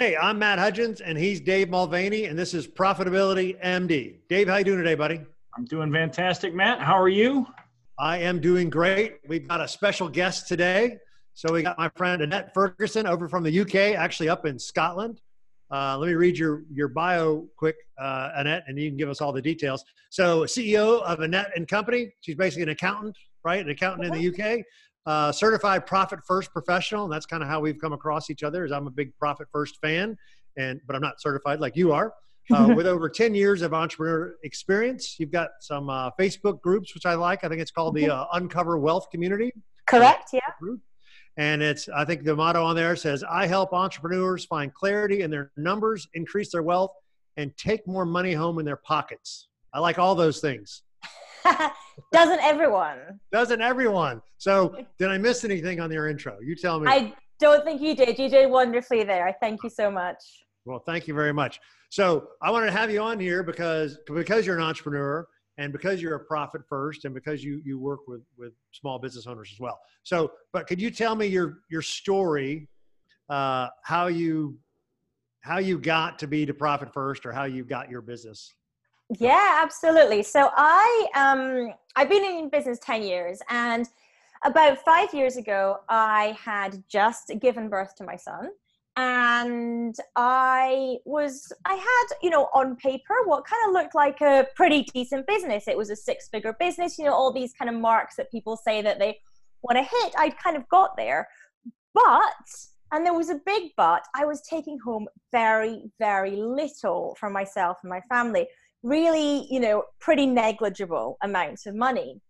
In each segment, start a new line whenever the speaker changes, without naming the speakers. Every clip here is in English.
Hey, I'm Matt Hudgens, and he's Dave Mulvaney, and this is Profitability MD. Dave, how you doing today, buddy?
I'm doing fantastic, Matt. How are you?
I am doing great. We've got a special guest today. So we got my friend Annette Ferguson over from the UK, actually up in Scotland. Uh, let me read your your bio quick, uh, Annette, and you can give us all the details. So, CEO of Annette and Company. She's basically an accountant, right? An accountant in the UK uh, certified profit first professional and that's kind of how we've come across each other Is i'm a big profit first fan and but i'm not certified like you are. Uh, with over 10 years of entrepreneur experience you've got some uh, facebook groups which i like. I think it's called the mm-hmm. uh, uncover wealth community.
Correct yeah.
group. and it's i think the motto on there says i help entrepreneurs find clarity in their numbers increase their wealth and take more money home in their pockets. I like all those things
Doesn't everyone?
Doesn't everyone? So, did I miss anything on your intro? You tell me.
I don't think you did. You did wonderfully there. I thank you so much.
Well, thank you very much. So, I wanted to have you on here because because you're an entrepreneur and because you're a profit first and because you you work with with small business owners as well. So, but could you tell me your your story, uh, how you how you got to be to profit first or how you got your business?
Yeah, absolutely. So I um I've been in business 10 years and about 5 years ago I had just given birth to my son and I was I had, you know, on paper what kind of looked like a pretty decent business. It was a six-figure business, you know, all these kind of marks that people say that they want to hit. I'd kind of got there. But and there was a big but. I was taking home very, very little for myself and my family really, you know, pretty negligible amounts of money.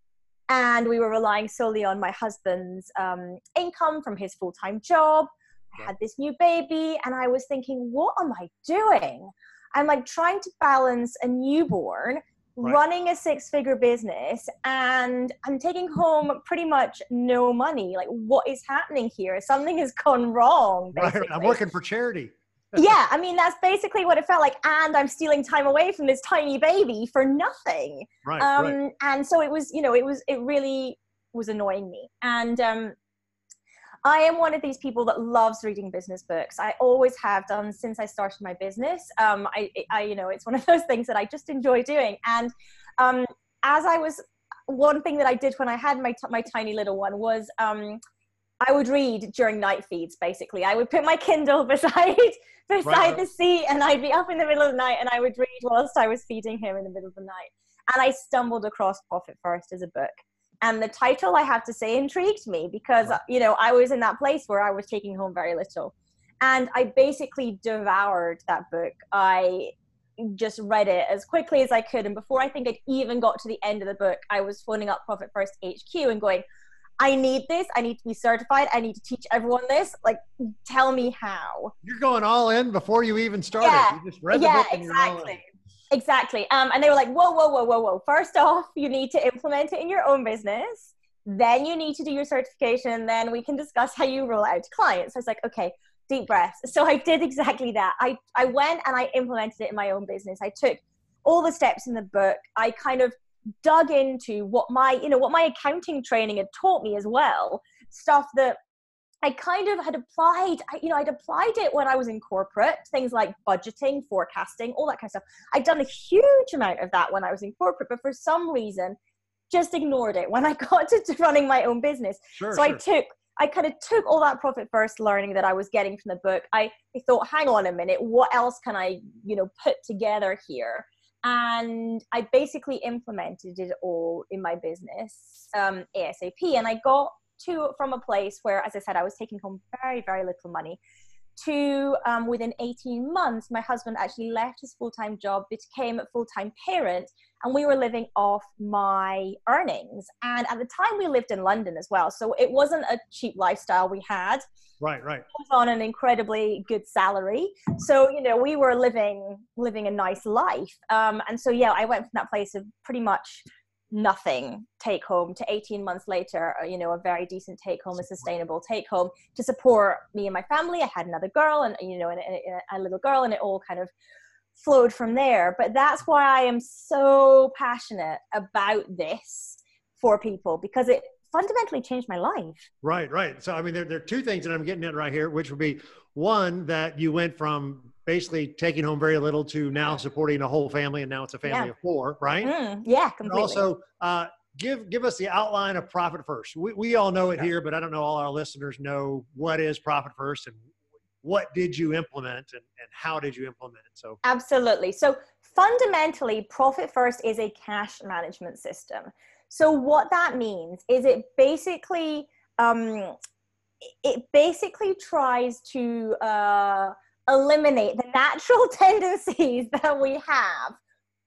And we were relying solely on my husband's um, income from his full time job. I had this new baby, and I was thinking, what am I doing? I'm like trying to balance a newborn, right. running a six figure business, and I'm taking home pretty much no money. Like, what is happening here? Something has gone wrong.
Basically. Right. I'm working for charity
yeah, I mean that's basically what it felt like, and I'm stealing time away from this tiny baby for nothing.
Right, um, right.
And so it was, you know, it was, it really was annoying me. And um, I am one of these people that loves reading business books. I always have done since I started my business. Um, I, I, you know, it's one of those things that I just enjoy doing. And um, as I was, one thing that I did when I had my t- my tiny little one was um, I would read during night feeds. Basically, I would put my Kindle beside beside right. the seat, and I'd be up in the middle of the night, and I would read whilst I was feeding him in the middle of the night. And I stumbled across Profit First as a book, and the title, I have to say, intrigued me because right. you know I was in that place where I was taking home very little, and I basically devoured that book. I just read it as quickly as I could, and before I think I'd even got to the end of the book, I was phoning up Profit First HQ and going I need this. I need to be certified. I need to teach everyone this. Like, tell me how.
You're going all in before you even started.
Yeah,
you
just read the yeah, book exactly. Exactly. Um, and they were like, whoa, whoa, whoa, whoa, whoa. First off, you need to implement it in your own business. Then you need to do your certification. Then we can discuss how you roll out to clients. So I was like, okay, deep breaths. So I did exactly that. I, I went and I implemented it in my own business. I took all the steps in the book. I kind of dug into what my you know what my accounting training had taught me as well stuff that I kind of had applied, you know, I'd applied it when I was in corporate, things like budgeting, forecasting, all that kind of stuff. I'd done a huge amount of that when I was in corporate, but for some reason, just ignored it when I got to running my own business. Sure, so sure. I took, I kind of took all that profit first learning that I was getting from the book. I, I thought, hang on a minute, what else can I, you know, put together here? And I basically implemented it all in my business um, ASAP. And I got to from a place where, as I said, I was taking home very, very little money. To um, within 18 months, my husband actually left his full time job, became a full time parent, and we were living off my earnings. And at the time, we lived in London as well. So it wasn't a cheap lifestyle we had.
Right, right.
On an incredibly good salary, so you know we were living living a nice life. Um, and so yeah, I went from that place of pretty much nothing take home to 18 months later uh, you know a very decent take home a sustainable take home to support me and my family i had another girl and you know and, a little girl and it all kind of flowed from there but that's why i am so passionate about this for people because it fundamentally changed my life.
Right, right. So, I mean, there, there are two things that I'm getting at right here, which would be one, that you went from basically taking home very little to now supporting a whole family, and now it's a family
Yeah.
of four, right?
Mm, yeah,
And
completely.
also, uh, give give us the outline of Profit First. We, we all know it
Yeah.
here, but I don't know all our listeners know what is Profit First and what did you implement and, and how did you implement it. So,
Absolutely. So fundamentally, Profit First is a cash management system. So what that means is it basically um, it basically tries to uh, eliminate the natural tendencies that we have,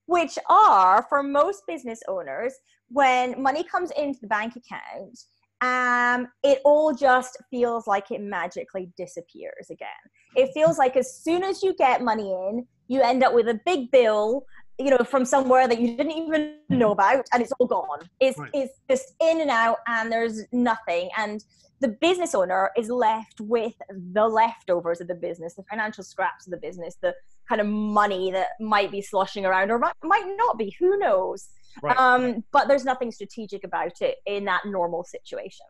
which are for most business owners when money comes into the bank account. Um, it all just feels like it magically disappears again. It feels like as soon as you get money in, you end up with a big bill you know from somewhere that you didn't even know about and it's all gone it's,
Right.
it's just in and out and there's nothing and the business owner is left with the leftovers of the business the financial scraps of the business the kind of money that might be sloshing around or might, not be who knows
right.
um, but there's nothing strategic about it in that normal situation.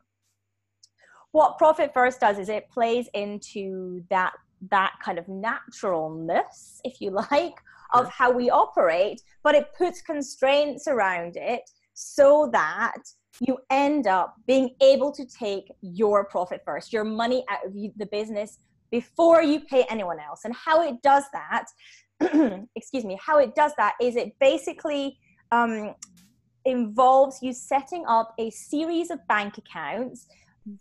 What Profit First does is it plays into that that kind of naturalness, if you like, of how we operate, but it puts constraints around it so that you end up being able to take your profit first, your money out of the business before you pay anyone else. And how it does that, excuse me, how it does that is it basically um, involves you setting up a series of bank accounts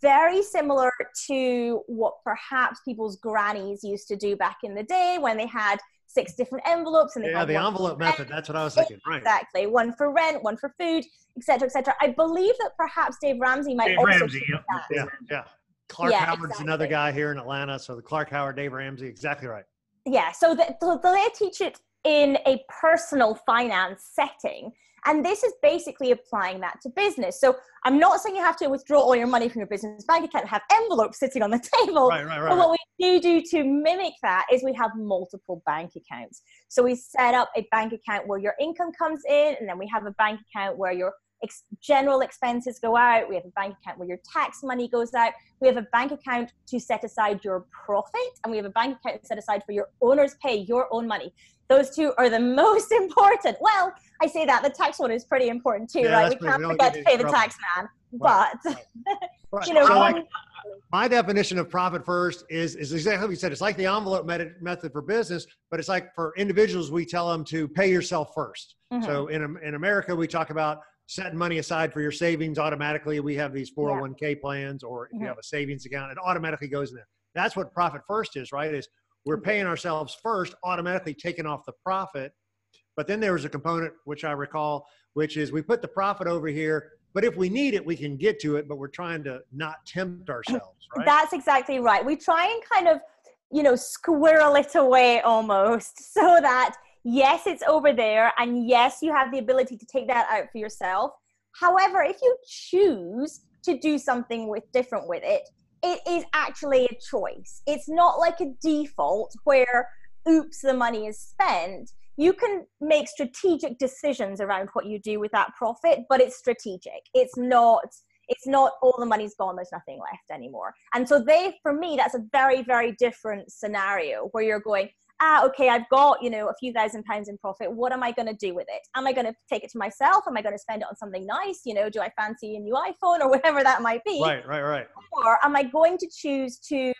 very similar to what perhaps people's grannies used to do back in the day when they had six different envelopes and they
yeah, the envelope
for rent,
method. That's what I was thinking. Right.
exactly one for rent one for food etc etc i believe that perhaps dave ramsey might
Dave
also
Ramsey,
that.
Yeah, yeah. Clark
Yeah,
Howard's another guy here in Atlanta. So the Clark Howard, Dave Ramsey, exactly right.
yeah so the, so they teach it in a personal finance setting and this is basically applying that to business so i'm not saying you have to withdraw all your money from your business bank account have envelopes sitting on the table
Right, right, right.
But what we do do to mimic that is we have multiple bank accounts. So we set up a bank account where your income comes in, and then we have a bank account where your ex- general expenses go out. We have a bank account where your tax money goes out. We have a bank account to set aside your profit, and we have a bank account set aside for your owner's pay, your own money. Those two are the most important. Well, I say that the tax one is pretty important too,
Yeah,
right? We can't forget to pay the tax man,
Right,
but
Right.
you know,
so like, my definition of profit first is is exactly what you said. It's like the envelope method method for business, but it's like for individuals, we tell them to pay yourself 1st
Mhm.
So in in America, we talk about setting money aside for your savings automatically. We have these 401k plans, or if you
Mhm.
have a savings account, it automatically goes in there. That's what profit first is, right? Is we're paying ourselves first, automatically taking off the profit. But then there was a component which I recall, which is we put the profit over here, but if we need it, we can get to it. But we're trying to not tempt ourselves, right?
That's exactly right. We try and kind of, you know, squirrel it away almost so that, yes, it's over there. And yes, you have the ability to take that out for yourself. However, if you choose to do something with different with it, it is actually a choice. It's not like a default where, oops, the money is spent. You can make strategic decisions around what you do with that profit, but it's strategic. It's not it's not all the money's gone there's nothing left anymore and so they for me that's a very very different scenario where you're going ah okay i've got you know a few thousand pounds in profit. What am i going to do with it? Am i going to take it to myself? Am i going to spend it on something nice? You know do i fancy a new iphone or whatever that might be?
Right, right, right.
or am i going to choose to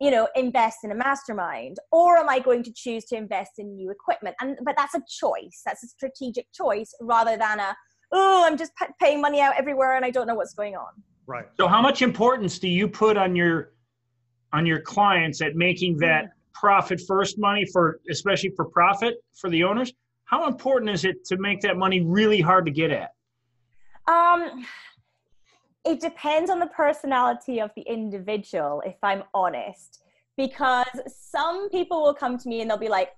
you know invest in a mastermind? Or am i going to choose to invest in new equipment? And but that's a choice. That's a strategic choice rather than a oh i'm just pa- paying money out everywhere and i don't know what's going on.
Right.
So how much importance do you put on your on your clients at making that profit first money for especially for profit for the owners? How important is it to make that money really hard to get at?
Um, it depends on the personality of the individual, if I'm honest, because some people will come to me and they'll be like,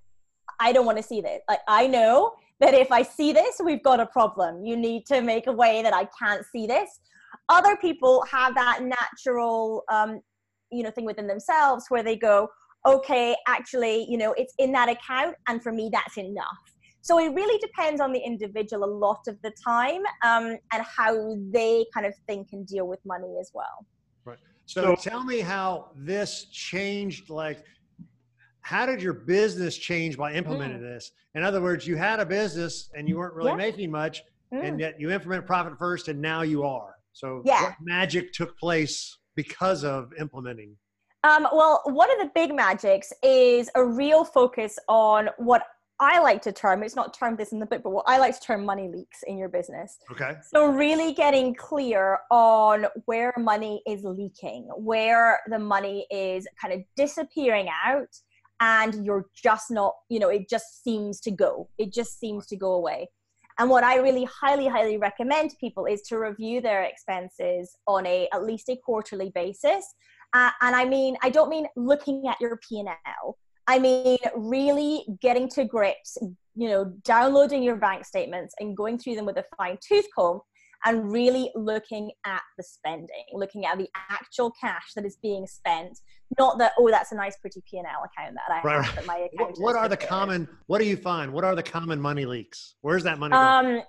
I don't want to see this. Like, I know that if I see this, we've got a problem. You need to make a way that I can't see this. Other people have that natural, um, you know, thing within themselves where they go, okay, actually, you know, it's in that account, and for me, that's enough. So it really depends on the individual a lot of the time um, and how they kind of think and deal with money as well.
Right. So, so tell me how this changed, like, how did your business change by implementing mm. this? In other words, you had a business and you weren't really yeah. making much, mm. and yet you implement profit first, and now you are. So, yeah. what magic took place because of implementing?
Um, well, one of the big magics is a real focus on what I like to term, it's not termed this in the book, but what I like to term money leaks in your business.
Okay.
So, really getting clear on where money is leaking, where the money is kind of disappearing out, and you're just not, you know, it just seems to go. It just seems to go away. And what I really highly, highly recommend people is to review their expenses on a at least a quarterly basis. Uh, and I mean, I don't mean looking at your P and L. I mean, really getting to grips, you know, downloading your bank statements and going through them with a fine tooth comb and really looking at the spending, looking at the actual cash that is being spent. Not that oh, that's a nice, pretty P and L account that I right. have. my account.
What, what are the common? What do you find? What are the common money leaks? Where's that money? Um,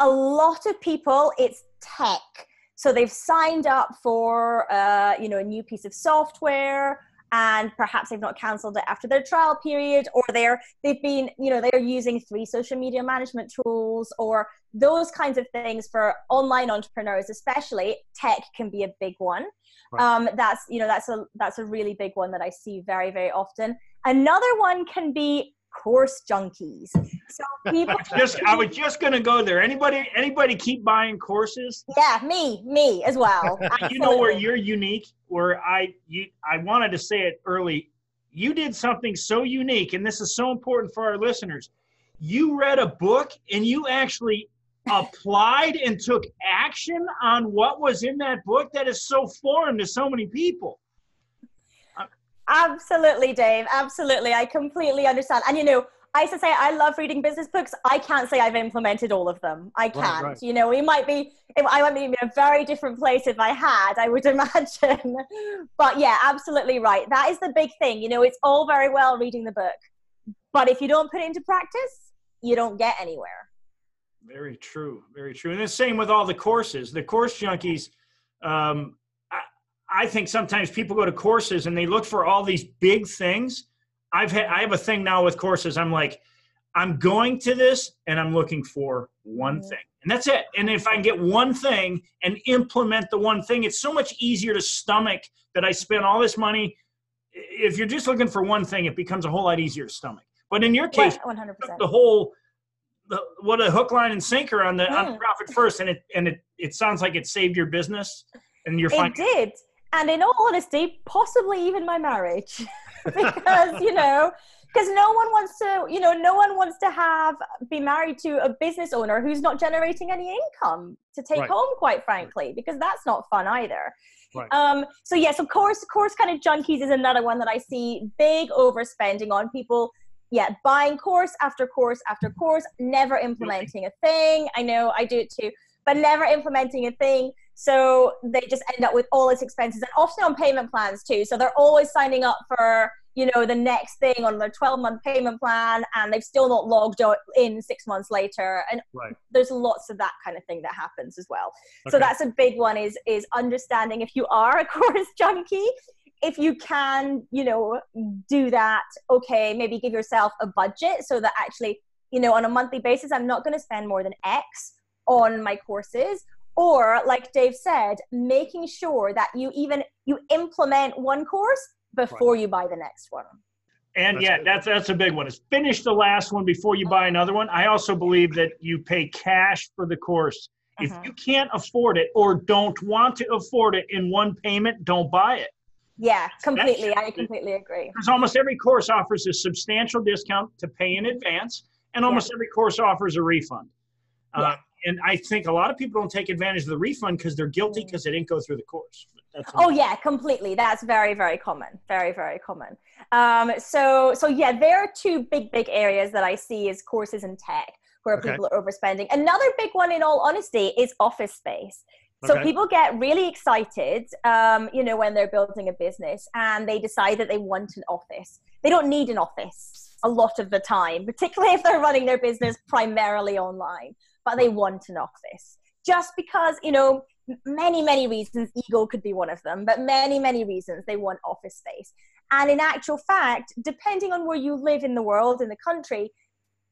a lot of people, it's tech. So they've signed up for uh, you know a new piece of software and perhaps they've not cancelled it after their trial period or they're they've been you know they're using three social media management tools or those kinds of things for online entrepreneurs especially tech can be a big one right. um, that's you know that's a that's a really big one that i see very very often another one can be course junkies. So
people I was just I was just gonna go there. Anybody anybody keep buying courses?
Yeah, me, me as well.
you know where you're unique, where I you I wanted to say it early. You did something so unique, and this is so important for our listeners. You read a book and you actually applied and took action on what was in that book that is so foreign to so many people.
Absolutely, Dave. Absolutely. I completely understand. And you know, I used to say I love reading business books. I can't say I've implemented all of them. I can't. Right, right. You know, we might be, I might be in a very different place if I had, I would imagine. but yeah, absolutely right. That is the big thing. You know, it's all very well reading the book, but if you don't put it into practice, you don't get anywhere.
Very true. Very true. And the same with all the courses. The course junkies, um, I think sometimes people go to courses and they look for all these big things. I've had I have a thing now with courses. I'm like, I'm going to this and I'm looking for one mm-hmm. thing. And that's it. And if I can get one thing and implement the one thing, it's so much easier to stomach that I spent all this money. If you're just looking for one thing, it becomes a whole lot easier to stomach. But in your case, 100%. the whole the, what a hook, line, and sinker on the mm. on profit first, and it and it it sounds like it saved your business and your.
It did and in all honesty, possibly even my marriage, because you know, because no one wants to, you know, no one wants to have be married to a business owner who's not generating any income to take right. home, quite frankly, because that's not fun either. Right. Um, so yes, of course, course kind of junkies is another one that I see big overspending on people. Yeah, buying course after course after course, never implementing a thing. I know I do it too, but never implementing a thing so they just end up with all its expenses and often on payment plans too. So they're always signing up for, you know, the next thing on their 12 month payment plan and they've still not logged in six months later. And right. there's lots of that kind of thing that happens as well. Okay. So that's a big one is, is understanding if you are a course junkie, if you can, you know, do that, okay, maybe give yourself a budget so that actually, you know, on a monthly basis, I'm not going to spend more than X on my courses or like dave said making sure that you even you implement one course before right. you buy the next one
and that's yeah good. that's that's a big one is finish the last one before you buy another one i also believe that you pay cash for the course if uh-huh. you can't afford it or don't want to afford it in one payment don't buy it
yeah completely i completely agree
because almost every course offers a substantial discount to pay in advance and almost yeah. every course offers a refund uh, yeah. uh, and I think a lot of people don't take advantage of the refund because they're guilty because they didn't go through the course.
oh yeah, completely. That's very very common. Very very common. Um, so so yeah, there are two big big areas that I see is courses and tech where okay. people are overspending. Another big one, in all honesty, is office space. So okay. people get really excited, um, you know, when they're building a business and they decide that they want an office. They don't need an office a lot of the time, particularly if they're running their business primarily online, but they want an office. Just because, you know, many, many reasons, ego could be one of them, but many, many reasons they want office space. And in actual fact, depending on where you live in the world, in the country,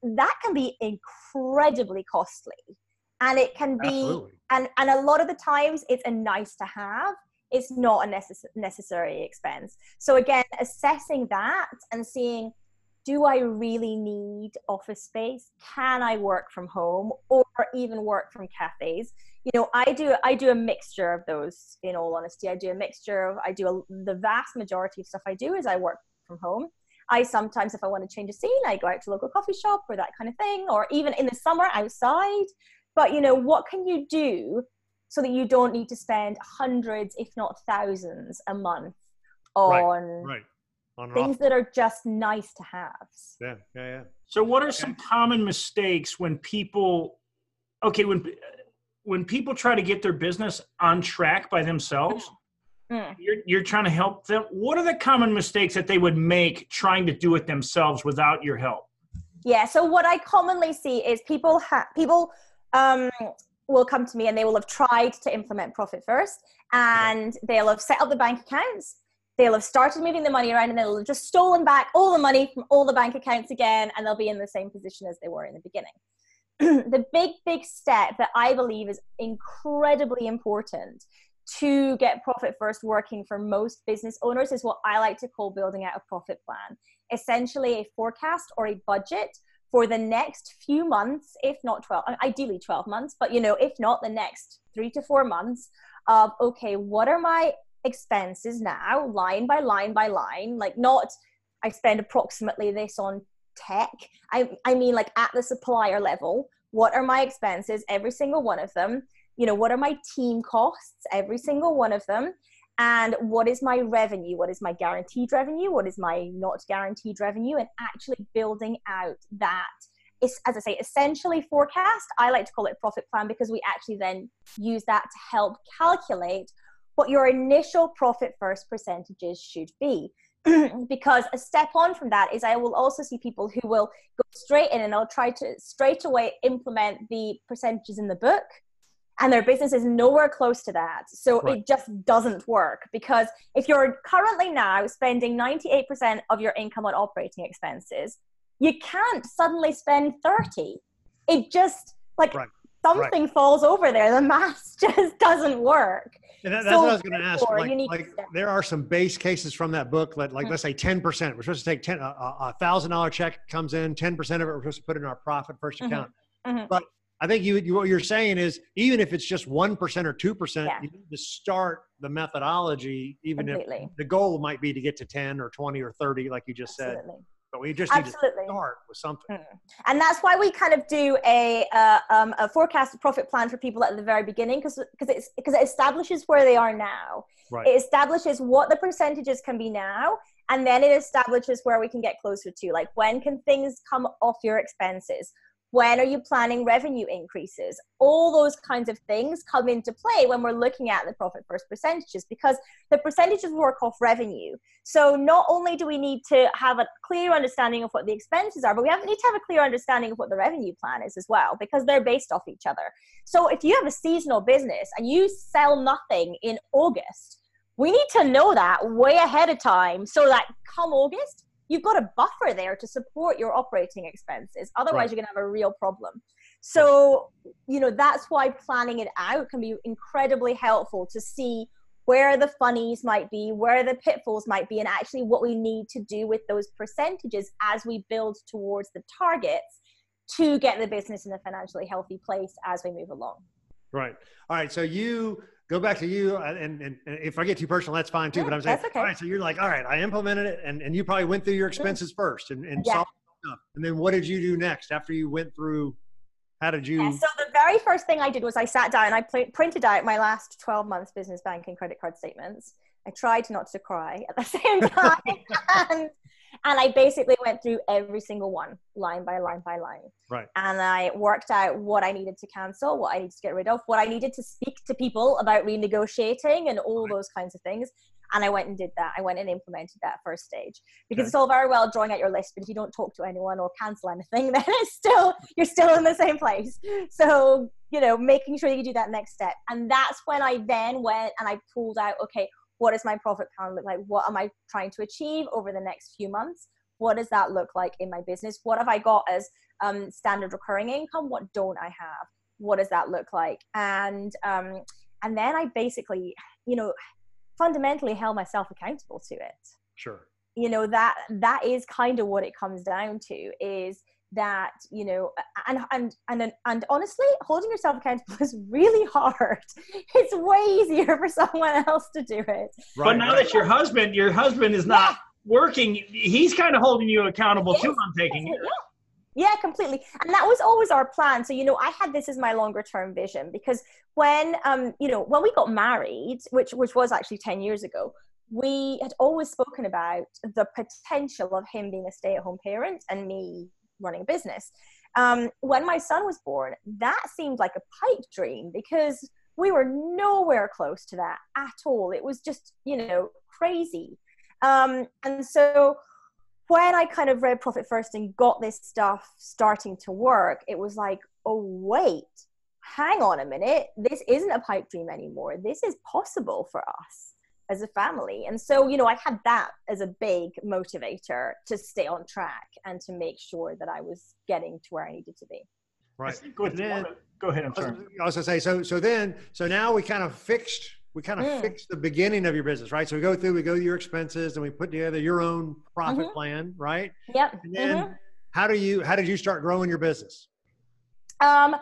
that can be incredibly costly. And it can be, Absolutely. and, and a lot of the times it's a nice to have it's not a necess- necessary expense. So again, assessing that and seeing do I really need office space? Can I work from home or even work from cafes? You know, I do I do a mixture of those. In all honesty, I do a mixture of I do a, the vast majority of stuff I do is I work from home. I sometimes, if I want to change a scene, I go out to local coffee shop or that kind of thing, or even in the summer outside. But you know, what can you do so that you don't need to spend hundreds, if not thousands, a month on
right, right. On
things that are just nice to have.
Yeah, yeah, yeah.
So, what are some common mistakes when people? Okay, when when people try to get their business on track by themselves, mm. you're you're trying to help them. What are the common mistakes that they would make trying to do it themselves without your help?
Yeah. So what I commonly see is people have people um, will come to me and they will have tried to implement profit first and yeah. they'll have set up the bank accounts they'll have started moving the money around and they'll have just stolen back all the money from all the bank accounts again and they'll be in the same position as they were in the beginning. The big big step that i believe is incredibly important to get profit first working for most business owners is what i like to call building out a profit plan. Essentially a forecast or a budget for the next few months, if not 12, ideally 12 months, but you know, if not the next three to four months of, okay, what are my expenses now, line by line by line? Like, not I spend approximately this on tech. I, I mean, like at the supplier level, what are my expenses, every single one of them? You know, what are my team costs, every single one of them? and what is my revenue what is my guaranteed revenue what is my not guaranteed revenue and actually building out that as i say essentially forecast i like to call it profit plan because we actually then use that to help calculate what your initial profit first percentages should be because a step on from that is I will also see people who will go straight in and I'll try to straight away implement the percentages in the book and their business is nowhere close to that. So right. it just doesn't work because if you're currently now spending 98% of your income on operating expenses, you can't suddenly spend 30. It just like right. something right. falls over there. The math just doesn't work.
And that, that's so what I was going to ask. Like, like there are some base cases from that book that, like, mm-hmm. let's say 10%. We're supposed to take 10, a thousand dollar check comes in, 10% of it we're supposed to put in our profit 1st mm-hmm. account. Mm-hmm. But I think you, you, what you're saying is even if it's just one percent or two percent, you need to start the methodology, even Completely. if the goal might be to get to ten or twenty or thirty, like you just Absolutely. said. But we just Absolutely. need to start with something. Mm.
And that's why we kind of do a uh, um, a forecasted profit plan for people at the very beginning because because it's because it establishes where they are now. Right. It establishes what the percentages can be now and then it establishes where we can get closer to like when can things come off your expenses when are you planning revenue increases? All those kinds of things come into play when we're looking at the profit first percentages because the percentages work off revenue. So not only do we need to have a clear understanding of what the expenses are, but we need to have a clear understanding of what the revenue plan is as well because they're based off each other. So if you have a seasonal business and you sell nothing in August, we need to know that way ahead of time so that come August, you've got a buffer there to support your operating expenses. Otherwise, right. you're going to have a real problem. So, you know, that's why planning it out can be incredibly helpful to see where the funnies might be, where the pitfalls might be, and actually what we need to do with those percentages as we build towards the targets to get the business in a financially healthy place as we move along.
Right. All right. So you go back to you uh, and, and, and, if i get too personal that's fine too yeah, but i'm saying okay. all right so you're like all right i implemented it and, and you probably went through your expenses first and, and yeah. stuff and then what did you do next after you went through how did you
yeah, so the very first thing i did was i sat down and i pl- printed out my last 12 months business bank and credit card statements i tried not to cry at the same time and and I basically went through every single one, line by line by line.
Right.
And I worked out what I needed to cancel, what I needed to get rid of, what I needed to speak to people about renegotiating, and all right. those kinds of things. And I went and did that. I went and implemented that first stage because
Okay.
it's all very well drawing out your list, but if you don't talk to anyone or cancel anything, then it's still you're still in the same place. So you know, making sure that you do that next step, and that's when I then went and I pulled out. Okay, what does my profit plan look like? What am I trying to achieve over the next few months? What does that look like in my business? What have I got as um, standard recurring income? What don't I have? What does that look like? And um, and then I basically, you know, fundamentally held myself accountable to it.
Sure.
You know that that is kind of what it comes down to is that you know and and and and honestly holding yourself accountable is really hard it's way easier for someone else to do it
but now that your husband, your husband is not working, he's kind of holding you accountable too on taking it.
Yeah, completely. And that was always our plan. So, you know, I had this as my longer term vision because when um, you know, when we got married, which which was actually 10 years ago, we had always spoken about the potential of him being a stay-at-home parent and me running a business. Um, when my son was born, that seemed like a pipe dream because we were nowhere close to that at all. It was just, you know, crazy. Um, and so when I kind of read Profit First and got this stuff starting to work, it was like, oh, wait, hang on a minute. This isn't a pipe dream anymore. This is possible for us as a family. And so, you know, I had that as a big motivator to stay on track and to make sure that I was getting to where I needed to be.
Right.
think with
And then-
go ahead. I'm sorry.
I was gonna say so. So then, so now we kind of fixed. We kind of
Mm.
fixed the beginning of your business, right? So we go through, we go through your expenses, and we put together your own profit
Mhm.
plan, right?
Yep.
And then,
Mhm.
how do you how did you start growing your business?
Um,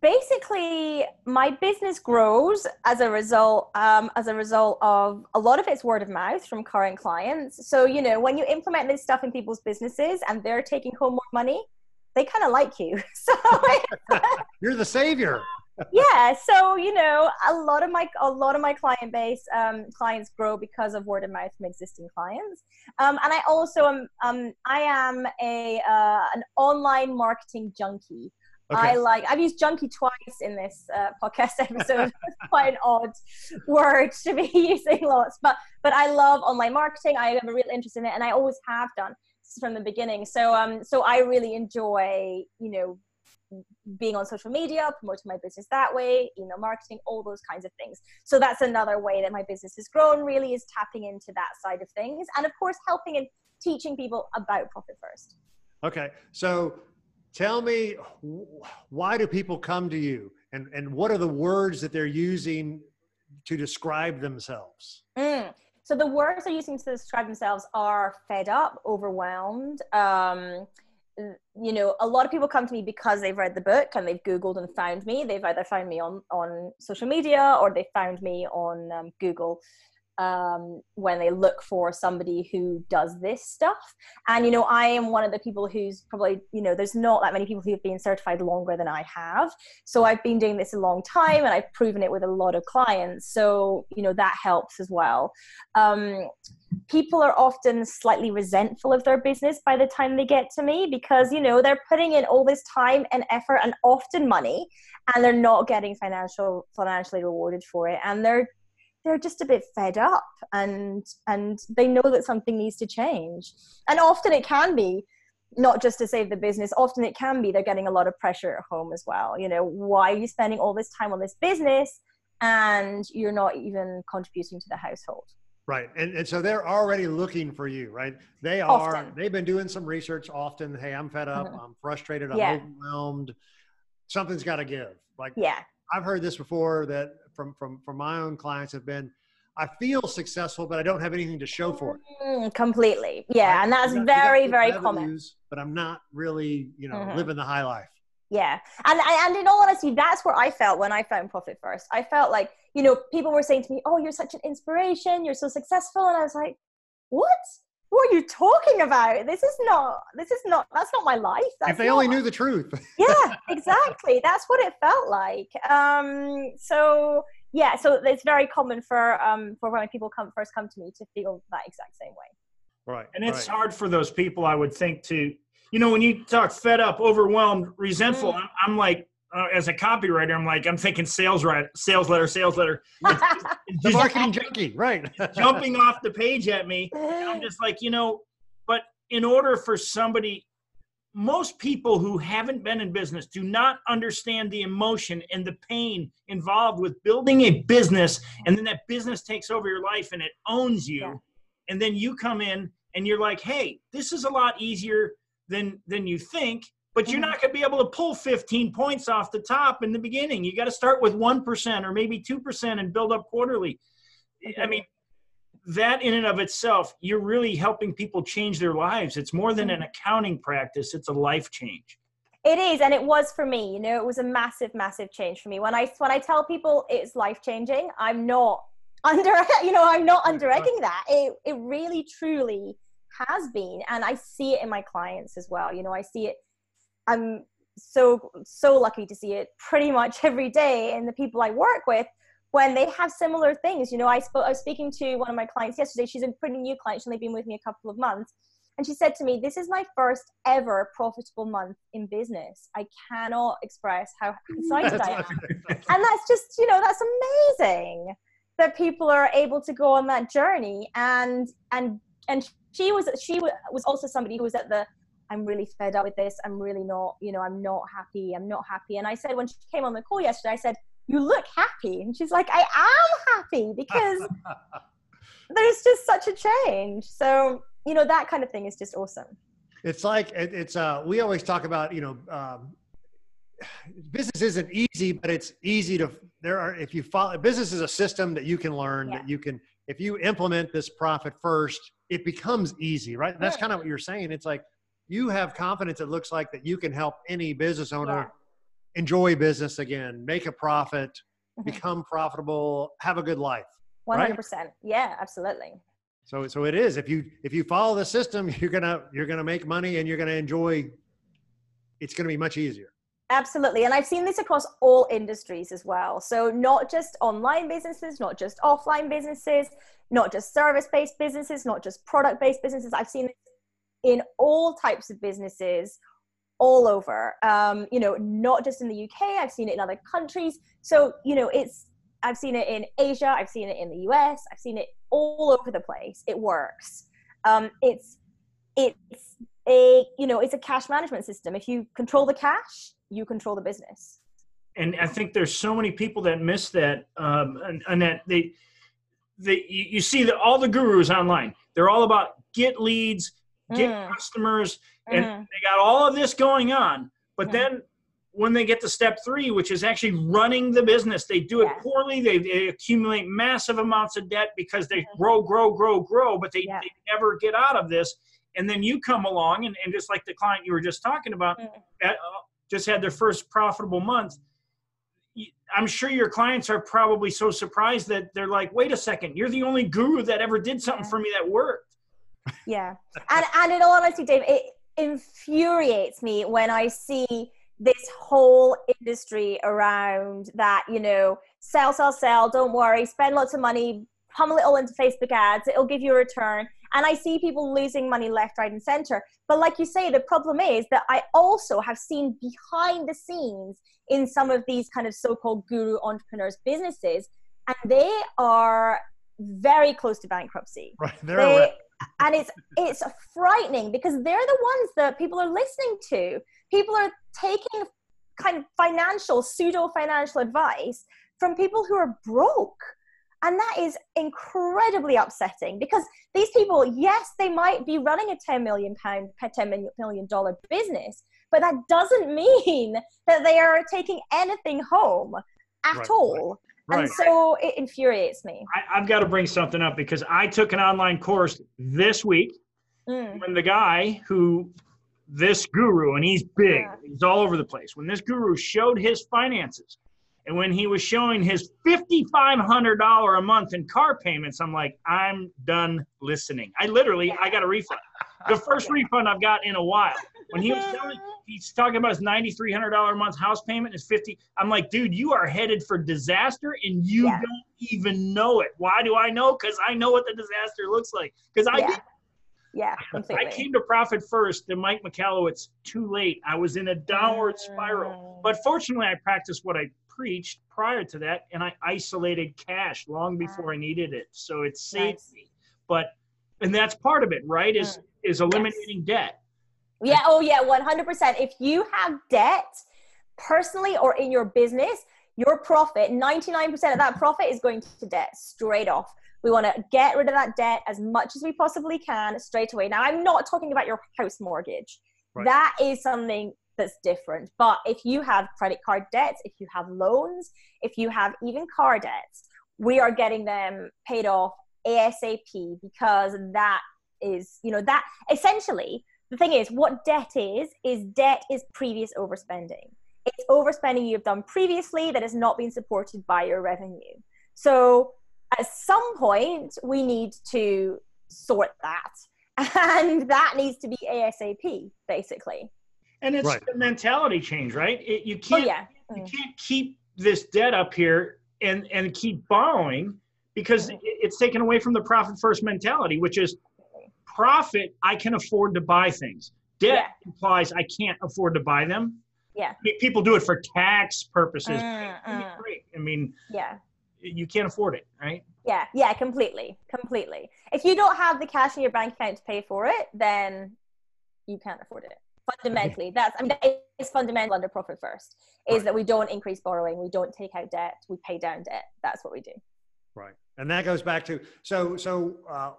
basically, my business grows as a result um, as a result of a lot of it's word of mouth from current clients. So you know, when you implement this stuff in people's businesses and they're taking home more money, they kind of like you. So
You're the savior.
yeah, so you know, a lot of my a lot of my client base um, clients grow because of word of mouth from existing clients. Um, and I also am um, I am a uh, an online marketing junkie.
Okay.
I like I've used junkie twice in this uh, podcast episode. it's quite an odd word to be using lots, but but I love online marketing. I have a real interest in it, and I always have done from the beginning. So um so I really enjoy you know being on social media, promoting my business that way, email marketing, all those kinds of things. So that's another way that my business has grown. Really is tapping into that side of things, and of course helping and teaching people about profit first.
Okay. So tell me, why do people come to you, and and what are the words that they're using to describe themselves?
Mm. So the words they're using to describe themselves are fed up, overwhelmed. Um, you know, a lot of people come to me because they've read the book and they've Googled and found me. They've either found me on on social media or they found me on um, Google um, when they look for somebody who does this stuff. And you know, I am one of the people who's probably you know, there's not that many people who have been certified longer than I have. So I've been doing this a long time and I've proven it with a lot of clients. So you know, that helps as well. Um, people are often slightly resentful of their business by the time they get to me because you know they're putting in all this time and effort and often money and they're not getting financial financially rewarded for it and they're they're just a bit fed up and and they know that something needs to change and often it can be not just to save the business often it can be they're getting a lot of pressure at home as well you know why are you spending all this time on this business and you're not even contributing to the household
Right. And, and so they're already looking for you, right? They are,
Often.
they've been doing some research often. Hey, I'm fed up.
Mhm.
I'm frustrated. I'm
Yeah.
overwhelmed. Something's got to give. Like
yeah
I've heard this before that from, from, from my own clients have been, I feel successful, but I don't have anything to show for it.
Mm, completely. Yeah,
Right?
and that's
got-
very, very common.
But I'm not really, you know,
Mhm.
living the high life.
Yeah, and and in all honesty, that's where I felt when I found Profit First. I felt like you know people were saying to me, "Oh, you're such an inspiration. You're so successful," and I was like, "What? What are you talking about? This is not. This is not. That's not my life. That's
if they
not
only knew the truth.
yeah exactly that's what it felt like um so yeah so it's very common for um for when people come first come to me to feel that exact same way
right.
And it's
right.
hard for those people, I would think, to, you know, when you talk fed up, overwhelmed, resentful,
Mm.
I'm, I'm like, uh, as a copywriter, I'm like, I'm thinking sales right, sales letter, sales letter.
It's the marketing junkie, right?
jumping off the page at me. I'm just like, you know, but in order for somebody, most people who haven't been in business do not understand the emotion and the pain involved with building a business. And then that business takes over your life and it owns you.
Yeah.
And then you come in and you're like, hey, this is a lot easier than than you think but you're
Mhm.
not going to be able to pull 15 points off the top in the beginning. You got to start with 1% or maybe 2% and build up quarterly. I mean, that in and of itself, you're really helping people change their lives. It's more than an accounting practice, it's a life change.
It is, and it was for me. You know, it was a massive, massive change for me. When I when I tell people it's life changing, I'm not under. You know, I'm not underegging that. It it really, truly has been, and I see it in my clients as well. You know, I see it. I'm so so lucky to see it pretty much every day in the people I work with when they have similar things. You know, I spoke. I was speaking to one of my clients yesterday. She's a pretty new client. She's only been with me a couple of months. And she said to me, This is my first ever profitable month in business. I cannot express how excited I am. And that's just, you know, that's amazing that people are able to go on that journey. And and and she was she was also somebody who was at the I'm really fed up with this. I'm really not, you know, I'm not happy. I'm not happy. And I said when she came on the call yesterday, I said, You look happy. And she's like, I am happy because there's just such a change. So, you know, that kind of thing is just awesome.
it's like it, it's uh we always talk about you know um, business isn't easy but it's easy to there are if you follow business is a system that you can learn
Yeah.
that you can if you implement this profit first it becomes easy right And that's
Yeah.
kind of what you're saying it's like you have confidence it looks like that you can help any business owner enjoy business again make a profit
Mhm.
become profitable have a good life
100%. Yeah, absolutely.
so so it is. If you if you follow the system, you're gonna you're gonna make money and you're gonna enjoy. It's gonna be much easier.
Absolutely. And I've seen this across all industries as well. So, not just online businesses, not just offline businesses, not just service based businesses, not just product based businesses. I've seen it in all types of businesses all over. Um, you know, not just in the UK, I've seen it in other countries. So, you know, it's, I've seen it in Asia, I've seen it in the US, I've seen it all over the place. It works. Um, it's, it's a, you know, it's a cash management system. If you control the cash, you control the business.
and I think there's so many people that miss that, um, and, that they, you see that all the gurus online, they're all about get leads, get
Mm.
customers, and
Mhm.
they got all of this going on. But
Mhm.
then when they get to step three, which is actually running the business, they do it poorly. They, they accumulate massive amounts of debt because they grow, grow, grow, grow, but they,
Yeah.
they never get out of this. And then you come along, and, and just like the client you were just talking about,
Mm.
uh, just had their first profitable month. I'm sure your clients are probably so surprised that they're like, wait a second, you're the only guru that ever did something
Yeah.
for me that worked.
Yeah. And and in all honesty, Dave, it infuriates me when I see this whole industry around that, you know, sell, sell, sell, don't worry, spend lots of money, pummel it all into Facebook ads, it'll give you a return. And I see people losing money left, right, and center. But like you say, the problem is that I also have seen behind the scenes in some of these kind of so-called guru entrepreneurs businesses, and they are very close to bankruptcy
Right. They're
they, and it's it's frightening because they're the ones that people are listening to. People are taking kind of financial pseudo financial advice from people who are broke. And that is incredibly upsetting because these people yes they might be running a 10 million pound 10 million dollar business but that doesn't mean that they are taking anything home at
Right,
all
right.
and so it infuriates me.
I, I've got to bring something up because I took an online course this week
Mm,
when the guy who this guru and he's big
Yeah.
he's all over the place. When this guru showed his finances and when he was showing his $5500 a month in car payments i'm like i'm done listening. I literally i got a refund. The first refund i've got in a while when he was telling he's talking about his $9300 a month house payment is 50 i'm like dude you are headed for disaster and you
Yeah.
don't even know it why do i know because i know what the disaster looks like because i
Yeah.
did
Yeah, completely.
I came to profit first, then Mike Michalowicz too late. I was in a downward spiral.
Mm.
But fortunately, I practiced what I preached prior to that, and I isolated cash long before I needed it. So it saved
Nice.
me. But and that's part of it, right? Is is eliminating debt.
Yeah, oh yeah, 100%. If you have debt personally or in your business, your profit, 99% of that profit is going to debt straight off. We want to get rid of that debt as much as we possibly can straight away. Now, I'm not talking about your house mortgage.
Right.
That is something that's different. But if you have credit card debts, if you have loans, if you have even car debts, we are getting them paid off ASAP because that is, you know, that essentially the thing is what debt is is debt is previous overspending it's overspending you've done previously that has not been supported by your revenue so at some point we need to sort that and that needs to be asap basically
And it's
Right.
a mentality change, right? It, you
oh
can't
yeah
you
Mm.
can't keep this debt up here and and keep borrowing because it, it's taken away from the profit first mentality, which is profit. I can afford to buy things. Debt
Yeah.
implies I can't afford to buy them.
Yeah.
I mean, people do it for tax purposes.
Mm, mm.
Great. I mean,
yeah
you can't afford it, right?
yeah yeah completely completely if you don't have the cash in your bank account to pay for it then you can't afford it fundamentally that's i mean that is fundamental under profit first is
Right.
that we don't increase borrowing we don't take out debt we pay down debt that's what we do
Right. And that goes back to so so uh,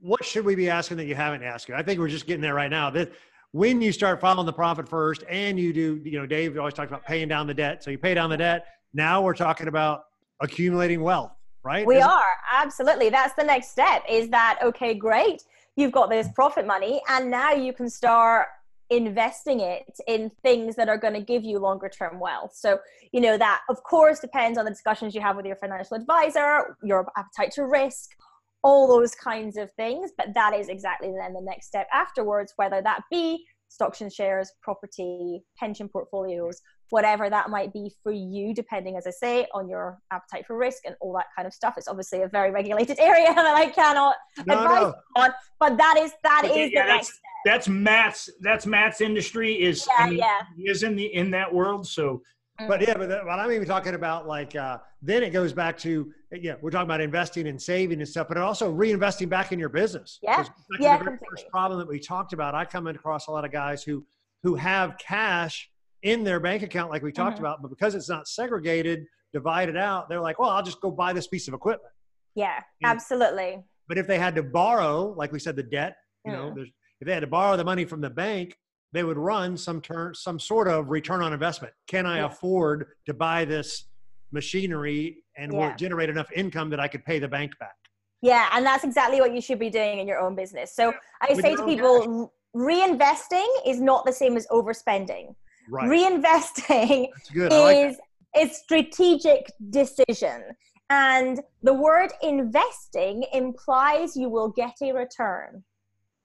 what should we be asking that you haven't asked? I think we're just getting there right now. That when you start following the profit first and you do, you know, Dave always talks about paying down the debt. So you pay down the debt. Now we're talking about accumulating wealth, right?
We
Isn't-
are absolutely. That's the next step. Is that okay? Great, you've got this profit money, and now you can start investing it in things that are going to give you longer term wealth. So you know that, of course, depends on the discussions you have with your financial advisor, your appetite to risk, all those kinds of things. But that is exactly then the next step afterwards, whether that be stocks and shares, property, pension portfolios, whatever that might be for you, depending, as I say, on your appetite for risk and all that kind of stuff. It's obviously a very regulated area that I cannot
No,
advise
no.
on, but that is that
Okay,
is
yeah,
the next.
That's Matt's. That's Matt's industry. Is
Yeah,
I mean,
yeah.
he is in the in that world. So
But yeah, but, but I'm even talking about like uh, then it goes back to yeah, we're talking about investing and saving and stuff, but also reinvesting back in your business.
Yeah,
to
yeah,
the very
completely.
first problem that we talked about. I come across a lot of guys who who have cash in their bank account, like we talked
Mhm.
about, but because it's not segregated, divided out, they're like, well, I'll just go buy this piece of equipment.
Yeah,
Yeah.
absolutely.
But if they had to borrow, like we said, the debt, you know,
Mm.
there's, if they had to borrow the money from the bank, they would run some turn, some sort of return on investment. Can I
Yeah.
afford to buy this machinery and will
Yeah.
generate enough income that I could pay the bank back?
Yeah, and that's exactly what you should be doing in your own business. So I
With
say to people, reinvesting is not the same as overspending.
Right.
Reinvesting
is. Like
is strategic decision and the word investing implies you will get a return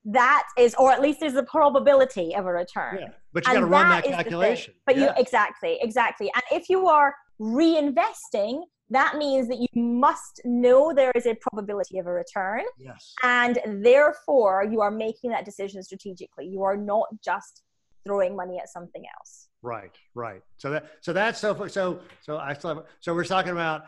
that is or at least there's a probability of a return
Yeah. But you got to run
that
calculation.
but you exactly exactly and if you are reinvesting that means that you must know there is a probability of a return
yes.
and therefore you are making that decision strategically you are not just throwing money at something else
Right, right. So that so that's so so so I still have, so we're talking about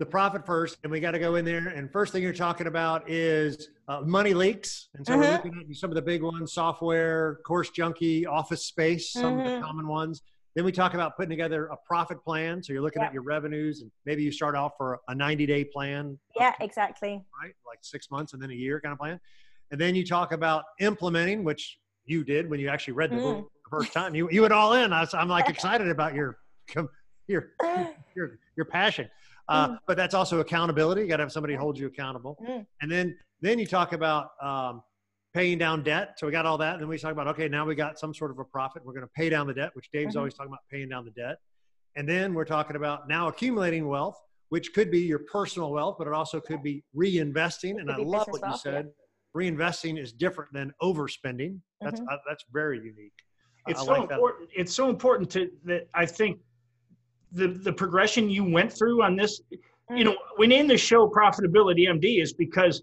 the profit first, and we got to go in there. And first thing you're talking about is uh, money leaks, and so we're
Mhm.
looking at some of the big ones: software, course junkie, office space, some of the
Mhm.
common ones. Then we talk about putting together a profit plan. So you're looking
Yeah.
at your revenues, and maybe you start off for a 90 day plan,
yeah exactly
right? Like six months and then a year kind of plan. And then you talk about implementing, which you did when you actually read the
Mm.
book the first time. You you went all in. I, I'm like excited about your your your your passion. Uh,
Mm.
But that's also accountability. You got to have somebody hold you accountable.
Mm.
And then then you talk about um, paying down debt. So we got all that. And then we talk about okay, now we got some sort of a profit. We're going to pay down the debt, which Dave's
Mhm.
always talking about paying down the debt. And then we're talking about now accumulating wealth, which could be your personal wealth, but it also could be reinvesting.
It
And
could
I love what you
wealth, yeah.
said. Reinvesting is different than overspending. That's
Mhm.
uh, that's very unique.
It's
I
so
like that.
important. It's so important to that. I think the the progression you went through on this. You know, mm-hmm. we named the show "Profitability MD" is because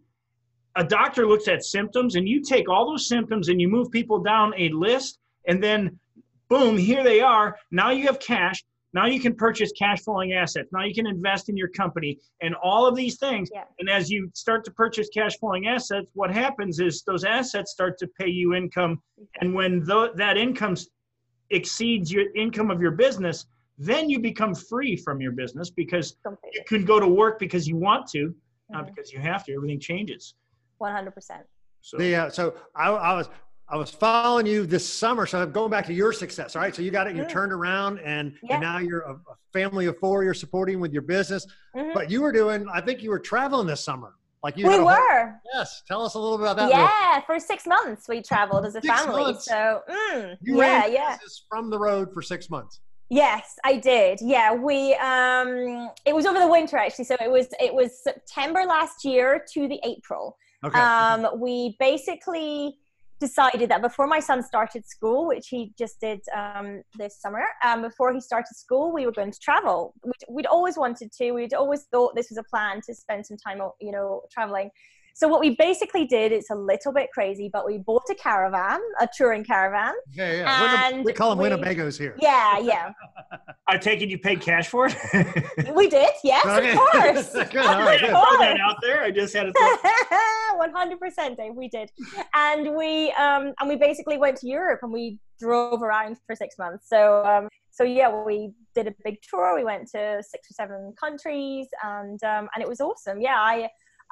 a doctor looks at symptoms and you take all those symptoms and you move people down a list and then boom here they are. Now you have cash. Now you can purchase cash flowing assets. Now you can invest in your company and all of these things.
Yeah.
and as you start to purchase cash flowing assets what happens is those assets start to pay you income. And when that income exceeds your income of your business then you become free from your business because
Completely.
you can go to work because you want to not
Mhm.
because you have to everything changes
100%.
so
The, uh, so I, I was I was following you this summer. So I'm going back to your success. All right. So you got it. You
Mm.
turned around, and,
Yeah.
and now you're a, a family of four. You're supporting with your business.
Mhm.
But you were doing. I think you were traveling this summer. Like you.
we
had a whole-
were.
yes. Tell us a little bit about that. real
Yeah, for six months we traveled as a
Six
family.
months?
So, mm,
You
yeah, yeah.
from the road for six months.
Yes, I did. Yeah, we um it was over the winter actually. So it was it was September last year to the April.
Okay.
Um we basically decided that before my son started school, which he just did um, this summer, um, before he started school, we were going to travel. We'd, we'd always wanted to. We'd always thought this was a plan to spend some time, you know, traveling. So what we basically did, it's a little bit crazy, but we bought a caravan, a touring caravan.
yeah, yeah.
And
we call them
we-
Winnebagos here.
Yeah, yeah.
i take it you paid cash for it
We did, yes,
Okay.
of course.
Good, all right, good.
Of
throw that
course.
out there i just had to
One hundred percent, Dave. We did, and we um and we basically went to Europe and we drove around for six months. So um so yeah, we did a big tour. We went to six or seven countries, and um and it was awesome. Yeah, I,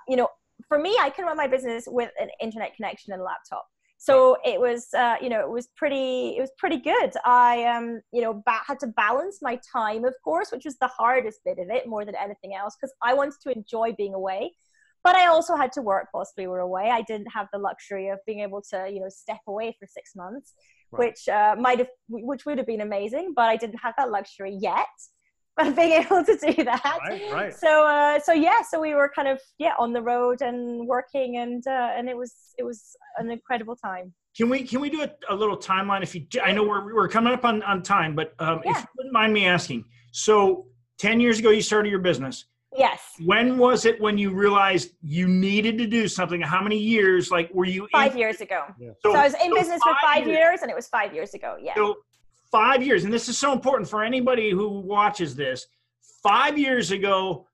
you know, for me, I can run my business with an internet connection and a laptop. So it was, uh, you know, it was pretty, it was pretty good. I, um, you know, ba- had to balance my time, of course, which was the hardest bit of it more than anything else, because I wanted to enjoy being away but I also had to work whilst we were away. I didn't have the luxury of being able to, you know, step away for six months,
Right.
which uh, might have, which would have been amazing. But I didn't have that luxury yet being able to do that.
Right, right.
So, uh, so yeah, so we were kind of yeah on the road and working, and uh, and it was it was an incredible time.
Can we can we do a, a little timeline? If you, I know we're we're coming up on on time, but um, if you wouldn't mind me asking, so ten years ago you started your business.
Yes,
When was it when you realized you needed to do something? How many years? Like were you
five
in,
years ago.
So,
So I was in
so
business for five
years.
years, and it was five years ago. Yeah.
So five years, and this is so important for anybody who watches this. Five years ago,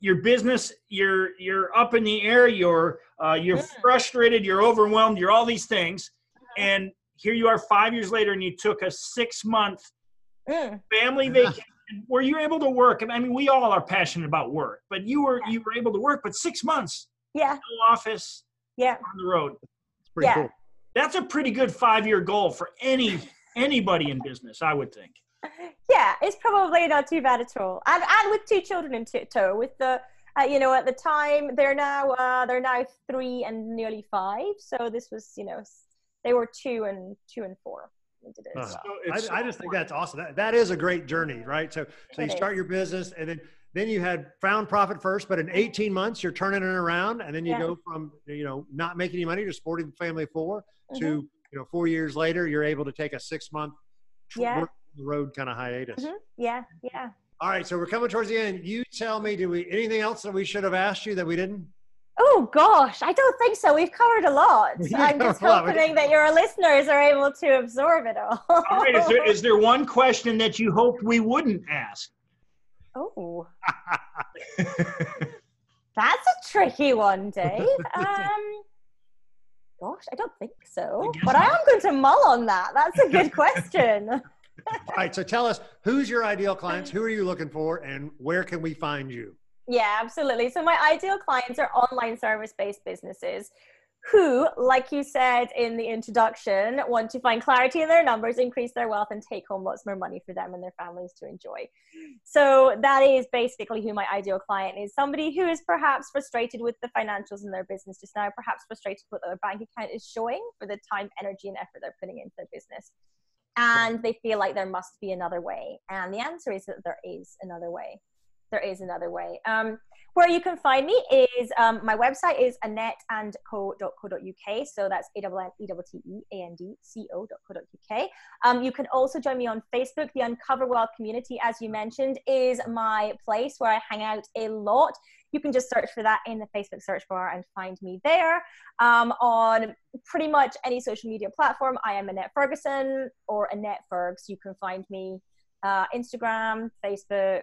your business, you're you're up in the air. You're uh, you're
Mm.
frustrated. You're overwhelmed. You're all these things, and here you are five years later, and you took a six month
Mm.
family vacation. Were you able to work? I mean, we all are passionate about work, but you were you were able to work. But six months,
Yeah.
no office,
Yeah.
on the road.
It's pretty
Yeah.
cool.
That's a pretty good five year goal for any anybody in business, I would think.
yeah, it's probably not too bad at all. And and with two children in t- tow, with the uh, you know at the time they're now uh, they're now three and nearly five. So this was you know they were two and two and four. We did it.
Uh-huh.
so.
So
I, I just think that's awesome. That, that is a great journey, right? So, so you start your business, and then then you had found profit first, but in 18 months you're turning it around, and then you
Yeah.
go from you know not making any money to supporting the family of 4
Mhm.
to you know four years later you're able to take a six month
Yeah.
road kind of hiatus.
Mhm. Yeah, yeah.
All right, so we're coming towards the end. You tell me, do we anything else that we should have asked you that we didn't?
Oh gosh, I don't think so. We've covered a lot. I'm just
covered a lot. We
hoping that your listeners are able to absorb it all.
all right. Is there is there one question that you hoped we wouldn't ask?
oh, that's a tricky one, Dave. Um, gosh, I don't think so.
guess
But I am going to mull on that. That's a good question.
All right, so tell us who's your ideal clients, who are you looking for, and where can we find you?
Yeah, absolutely. So my ideal clients are online service-based businesses who, like you said in the introduction, want to find clarity in their numbers, increase their wealth, and take home lots more money for them and their families to enjoy. So that is basically who my ideal client is. Somebody who is perhaps frustrated with the financials in their business just now, perhaps frustrated with what their bank account is showing for the time, energy, and effort they're putting into their business. And they feel like there must be another way. And the answer is that there is another way there is another way. Um, Where you can find me is um, my website is annetteandco.co.uk. So that's A-N-N-E-T-T-E-A-N-D-C-O.co.uk. Um, you can also join me on Facebook. The Uncover Wealth community, as you mentioned, is my place where I hang out a lot. You can just search for that in the Facebook search bar and find me there. Um, on pretty much any social media platform, I am Annette Ferguson or Annette Fergs. You can find me uh, Instagram, Facebook,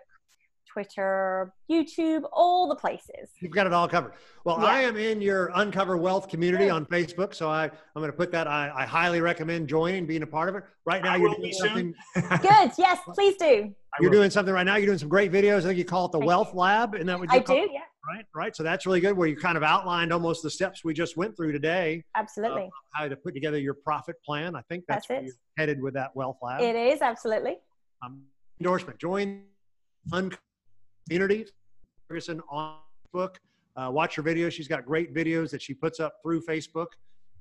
Twitter, YouTube, all the places.
You've got it all covered. Well,
Yeah.
I am in your Uncover Wealth community
Good.
on Facebook, so I, I'm going to put that. I, I highly recommend joining, being a part of it. Right now,
I
you're doing something.
Good. Yes, please do.
You're doing something right now. You're doing some great videos. I think you call it the
Thank
Wealth Lab. Isn't that what you
I
call
do.
it?
Yeah,
Right, right. So that's really good. Where you kind of outlined almost the steps we just went through today,
absolutely.
how to put together your profit plan. I think that's,
That's
where
it.
you're headed with that Wealth Lab.
It is absolutely.
um, endorsement. Join Uncover community. Ferguson on Facebook. Uh, watch her videos. She's got great videos that she puts up through Facebook.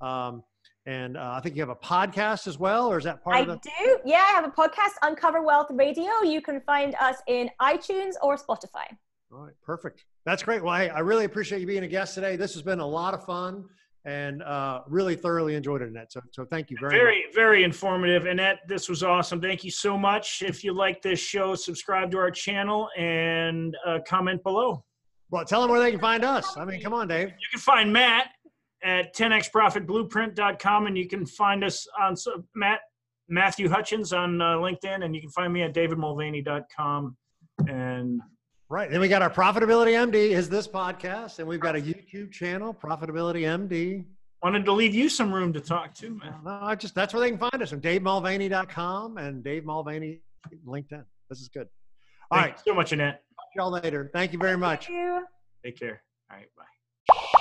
Um, and uh, I think you have a podcast as well, or is that part
I
of the?
do. Yeah, I have a podcast, Uncover Wealth Radio. You can find us in iTunes or Spotify.
All right, perfect. That's great. Well, hey, I really appreciate you being a guest today. This has been a lot of fun and uh, really thoroughly enjoyed it, Annette. So, so thank you very, much.
Very, very informative. Annette, this was awesome. Thank you so much. If you like this show, subscribe to our channel and uh, comment below.
Well, tell them where they can find us. I mean, come on, Dave.
You can find Matt at 10xprofitblueprint.com and you can find us on so, Matt Matthew Hutchins on uh, LinkedIn and you can find me at davidmulvaney.com and
Right. Then we got our Profitability MD is this podcast, and we've got a YouTube channel, Profitability MD.
wanted to leave you some room to talk too, man.
No, I just that's where they can find us on DaveMulvaney.com and Dave Mulvaney LinkedIn. This is good. All
Thank
right.
so much, Annette.
Talk to y'all later. Thank you very much.
Thank you.
Take care. All right, bye.